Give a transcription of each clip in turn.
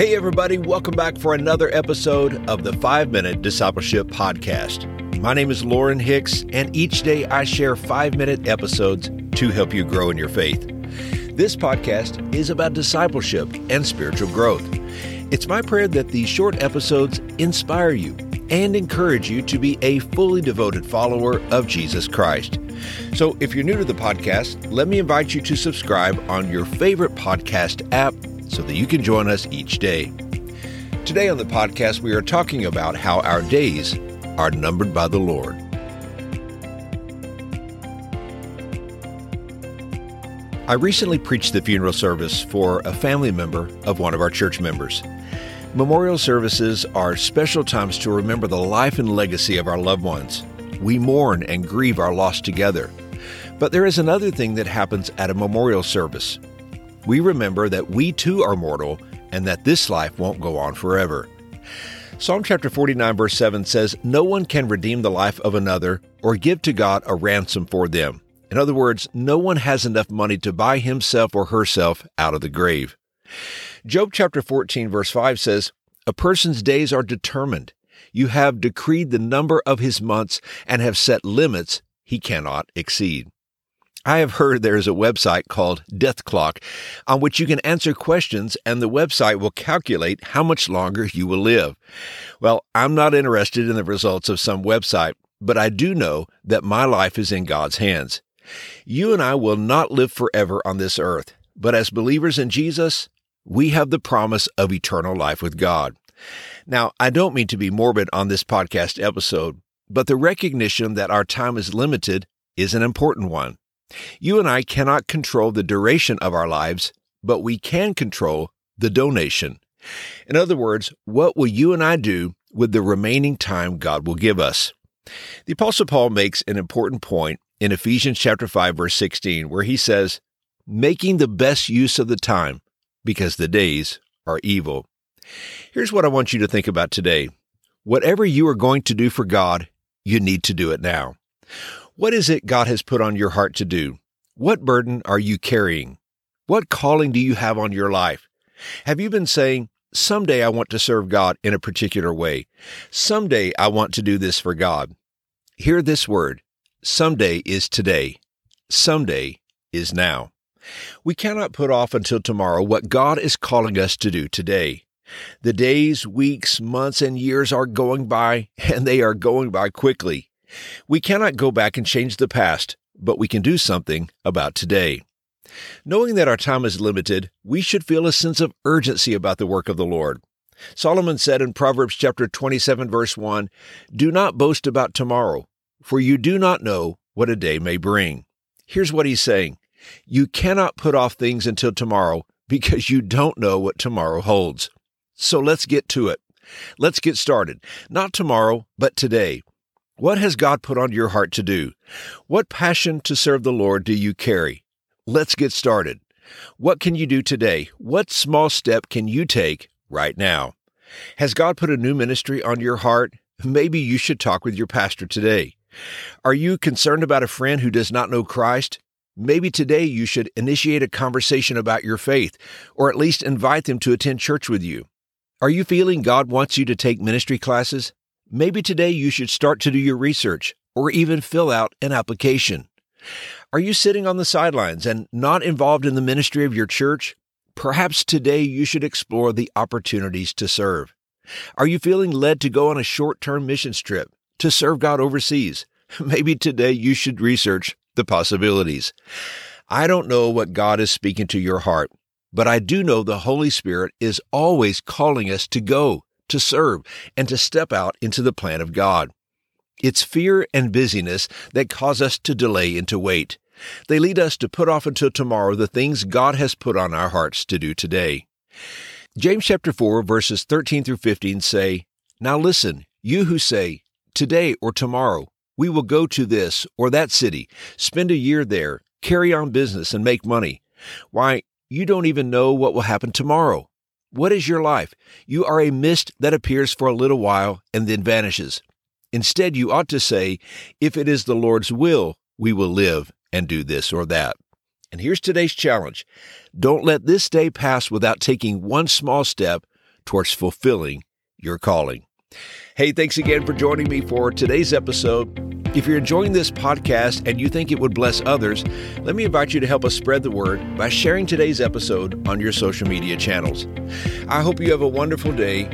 Hey, everybody, welcome back for another episode of the 5 Minute Discipleship Podcast. My name is Lorin Hicks, and each day I share 5 minute episodes to help you grow in your faith. This podcast is about discipleship and spiritual growth. It's my prayer that these short episodes inspire you and encourage you to be a fully devoted follower of Jesus Christ. So, if you're new to the podcast, let me invite you to subscribe on your favorite podcast app so that you can join us each day. Today on the podcast, we are talking about how our days are numbered by the Lord. I recently preached the funeral service for a family member of one of our church members. Memorial services are special times to remember the life and legacy of our loved ones. We mourn and grieve our loss together. But there is another thing that happens at a memorial service we remember that we too are mortal and that this life won't go on forever. Psalm chapter 49, verse 7 says, No one can redeem the life of another or give to God a ransom for them. In other words, no one has enough money to buy himself or herself out of the grave. Job chapter 14, verse 5 says, A person's days are determined. You have decreed the number of his months and have set limits he cannot exceed. I have heard there is a website called Death Clock on which you can answer questions and the website will calculate how much longer you will live. Well, I'm not interested in the results of some website, but I do know that my life is in God's hands. You and I will not live forever on this earth, but as believers in Jesus, we have the promise of eternal life with God. Now, I don't mean to be morbid on this podcast episode, but the recognition that our time is limited is an important one. You and I cannot control the duration of our lives, but we can control the donation. In other words, what will you and I do with the remaining time God will give us? The apostle Paul makes an important point in Ephesians chapter 5 verse 16 where he says, "Making the best use of the time because the days are evil." Here's what I want you to think about today. Whatever you are going to do for God, you need to do it now. What is it God has put on your heart to do? What burden are you carrying? What calling do you have on your life? Have you been saying, Someday I want to serve God in a particular way. Someday I want to do this for God. Hear this word. Someday is today. Someday is now. We cannot put off until tomorrow what God is calling us to do today. The days, weeks, months, and years are going by, and they are going by quickly. We cannot go back and change the past, but we can do something about today. Knowing that our time is limited, we should feel a sense of urgency about the work of the Lord. Solomon said in Proverbs chapter 27 verse 1, "Do not boast about tomorrow, for you do not know what a day may bring." Here's what he's saying. You cannot put off things until tomorrow because you don't know what tomorrow holds. So let's get to it. Let's get started. Not tomorrow, but today. What has God put on your heart to do? What passion to serve the Lord do you carry? Let's get started. What can you do today? What small step can you take right now? Has God put a new ministry on your heart? Maybe you should talk with your pastor today. Are you concerned about a friend who does not know Christ? Maybe today you should initiate a conversation about your faith, or at least invite them to attend church with you. Are you feeling God wants you to take ministry classes? Maybe today you should start to do your research or even fill out an application. Are you sitting on the sidelines and not involved in the ministry of your church? Perhaps today you should explore the opportunities to serve. Are you feeling led to go on a short term missions trip to serve God overseas? Maybe today you should research the possibilities. I don't know what God is speaking to your heart, but I do know the Holy Spirit is always calling us to go, to serve, and to step out into the plan of God. It's fear and busyness that cause us to delay and to wait. They lead us to put off until tomorrow the things God has put on our hearts to do today. James chapter 4 verses 13 through 15 say, Now listen, you who say, Today or tomorrow, we will go to this or that city, spend a year there, carry on business, and make money. Why, you don't even know what will happen tomorrow. What is your life? You are a mist that appears for a little while and then vanishes. Instead, you ought to say, If it is the Lord's will, we will live and do this or that. And here's today's challenge don't let this day pass without taking one small step towards fulfilling your calling. Hey, thanks again for joining me for today's episode. If you're enjoying this podcast and you think it would bless others, let me invite you to help us spread the word by sharing today's episode on your social media channels. I hope you have a wonderful day,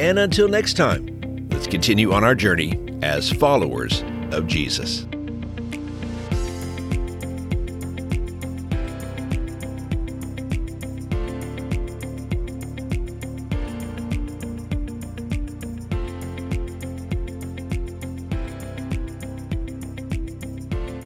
and until next time, let's continue on our journey as followers of Jesus.